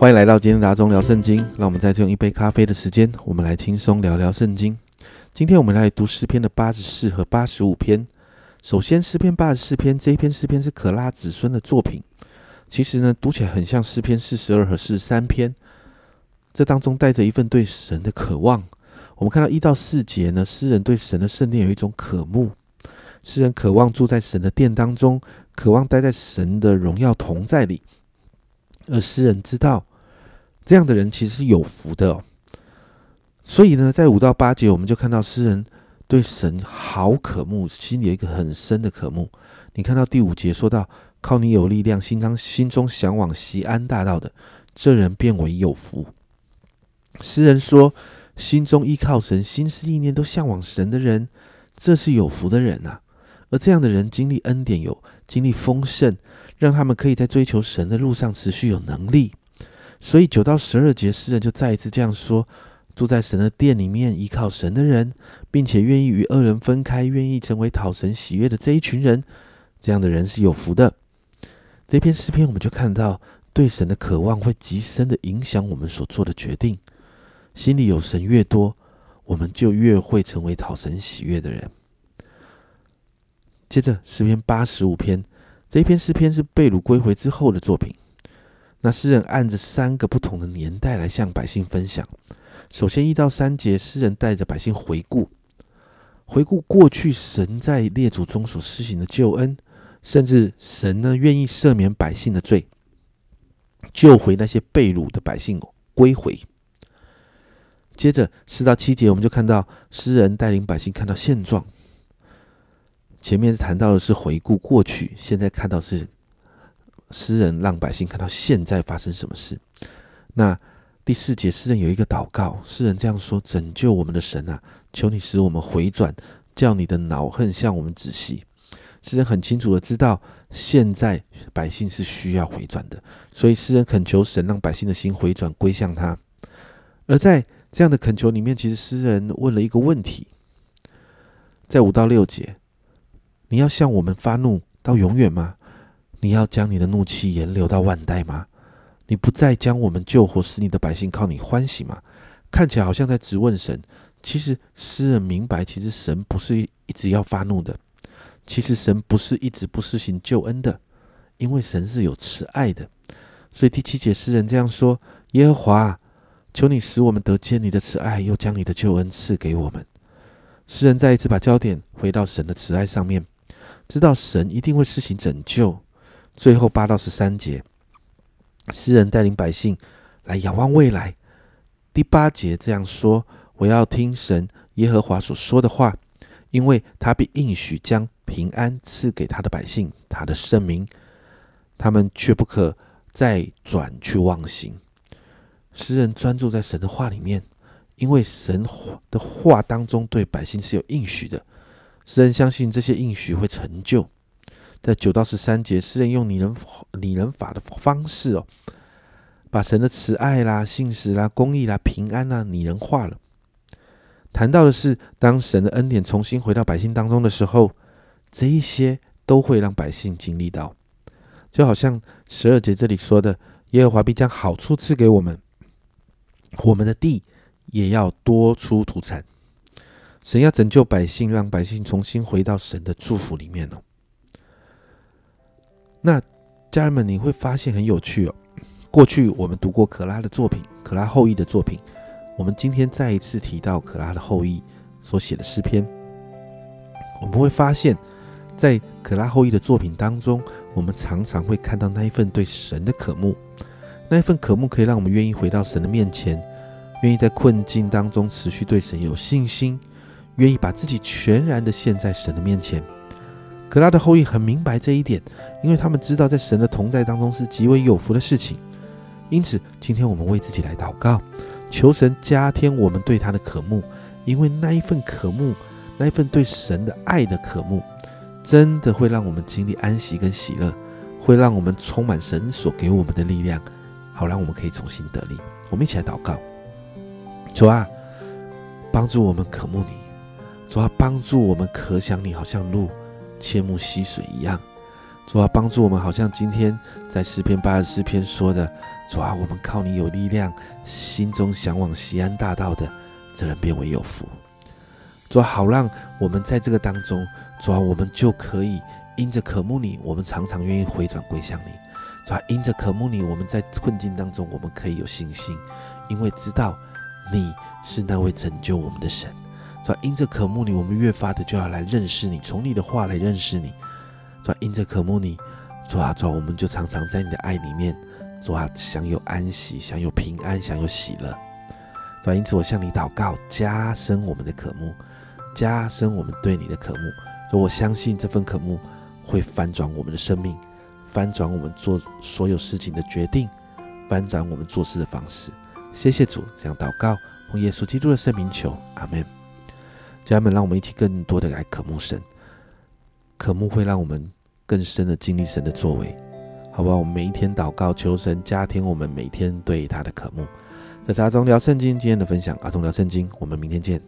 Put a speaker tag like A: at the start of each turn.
A: 欢迎来到今天达中聊圣经。让我们在这用一杯咖啡的时间，我们来轻松聊聊圣经。今天我们来读诗篇的八十四和八十五篇。首先，诗篇八十四篇这一篇诗篇是可拉子孙的作品。其实呢，读起来很像诗篇四十二和四十三篇。这当中带着一份对神的渴望。我们看到一到四节呢，诗人对神的圣殿有一种渴慕。诗人渴望住在神的殿当中，渴望待在神的荣耀同在里。而诗人知道，这样的人其实是有福的。哦。所以呢，在五到八节，我们就看到诗人对神好渴慕，心里有一个很深的渴慕。你看到第五节说到：“靠你有力量，心当心中向往西安大道的，这人变为有福。”诗人说：“心中依靠神，心思意念都向往神的人，这是有福的人啊。”而这样的人经历恩典，有经历丰盛，让他们可以在追求神的路上持续有能力。所以九到十二节，诗人就再一次这样说：住在神的殿里面，依靠神的人，并且愿意与恶人分开，愿意成为讨神喜悦的这一群人，这样的人是有福的。这篇诗篇，我们就看到对神的渴望会极深的影响我们所做的决定。心里有神越多，我们就越会成为讨神喜悦的人。接着诗篇八十五篇，这一篇诗篇是被掳归回之后的作品。那诗人按着三个不同的年代来向百姓分享。首先一到三节，诗人带着百姓回顾，回顾过去神在列祖中所施行的救恩，甚至神呢愿意赦免百姓的罪，救回那些被掳的百姓归回。接着四到七节，我们就看到诗人带领百姓看到现状。前面谈到的是回顾过去，现在看到是诗人让百姓看到现在发生什么事。那第四节，诗人有一个祷告，诗人这样说：“拯救我们的神啊，求你使我们回转，叫你的恼恨向我们止息。”诗人很清楚的知道，现在百姓是需要回转的，所以诗人恳求神让百姓的心回转归向他。而在这样的恳求里面，其实诗人问了一个问题，在五到六节。你要向我们发怒到永远吗？你要将你的怒气延留到万代吗？你不再将我们救活，使你的百姓靠你欢喜吗？看起来好像在质问神。其实诗人明白，其实神不是一直要发怒的。其实神不是一直不施行救恩的，因为神是有慈爱的。所以第七节诗人这样说：耶和华，求你使我们得见你的慈爱，又将你的救恩赐给我们。诗人再一次把焦点回到神的慈爱上面。知道神一定会施行拯救。最后八到十三节，诗人带领百姓来仰望未来。第八节这样说：“我要听神耶和华所说的话，因为他必应许将平安赐给他的百姓，他的圣名，他们却不可再转去忘形。”诗人专注在神的话里面，因为神的话当中对百姓是有应许的。诗人相信这些应许会成就。在九到十三节，诗人用拟人拟人法的方式哦，把神的慈爱啦、信实啦、公义啦、平安啦拟人化了。谈到的是，当神的恩典重新回到百姓当中的时候，这一些都会让百姓经历到。就好像十二节这里说的：“耶和华必将好处赐给我们，我们的地也要多出土产。”神要拯救百姓，让百姓重新回到神的祝福里面哦。那家人们，你会发现很有趣哦。过去我们读过可拉的作品，可拉后裔的作品。我们今天再一次提到可拉的后裔所写的诗篇，我们会发现，在可拉后裔的作品当中，我们常常会看到那一份对神的渴慕，那一份渴慕可以让我们愿意回到神的面前，愿意在困境当中持续对神有信心。愿意把自己全然的献在神的面前，可拉的后裔很明白这一点，因为他们知道在神的同在当中是极为有福的事情。因此，今天我们为自己来祷告，求神加添我们对他的渴慕，因为那一份渴慕，那一份对神的爱的渴慕，真的会让我们经历安息跟喜乐，会让我们充满神所给我们的力量，好让我们可以重新得力。我们一起来祷告，主啊，帮助我们渴慕你。主啊，帮助我们可想你，好像鹿切慕溪水一样。主啊，帮助我们，好像今天在诗篇八十四篇说的，主啊，我们靠你有力量，心中向往西安大道的，这人变为有福。主啊，好让我们在这个当中，主啊，我们就可以因着渴慕你，我们常常愿意回转归向你。主啊，因着渴慕你，我们在困境当中，我们可以有信心，因为知道你是那位拯救我们的神。主啊，因着渴慕你，我们越发的就要来认识你，从你的话来认识你。主啊，因着渴慕你，主啊，主啊，我们就常常在你的爱里面。主啊，享有安息，享有平安，享有喜乐。主啊，因此我向你祷告，加深我们的渴慕，加深我们对你的渴慕。所以，我相信这份渴慕会翻转我们的生命，翻转我们做所有事情的决定，翻转我们做事的方式。谢谢主，这样祷告，奉耶稣基督的圣名求，阿门。家人们，让我们一起更多的来渴慕神，渴慕会让我们更深的经历神的作为。好吧，我们每一天祷告求神加添我们每天对他的渴慕。这是阿忠聊圣经今天的分享，阿忠聊圣经，我们明天见。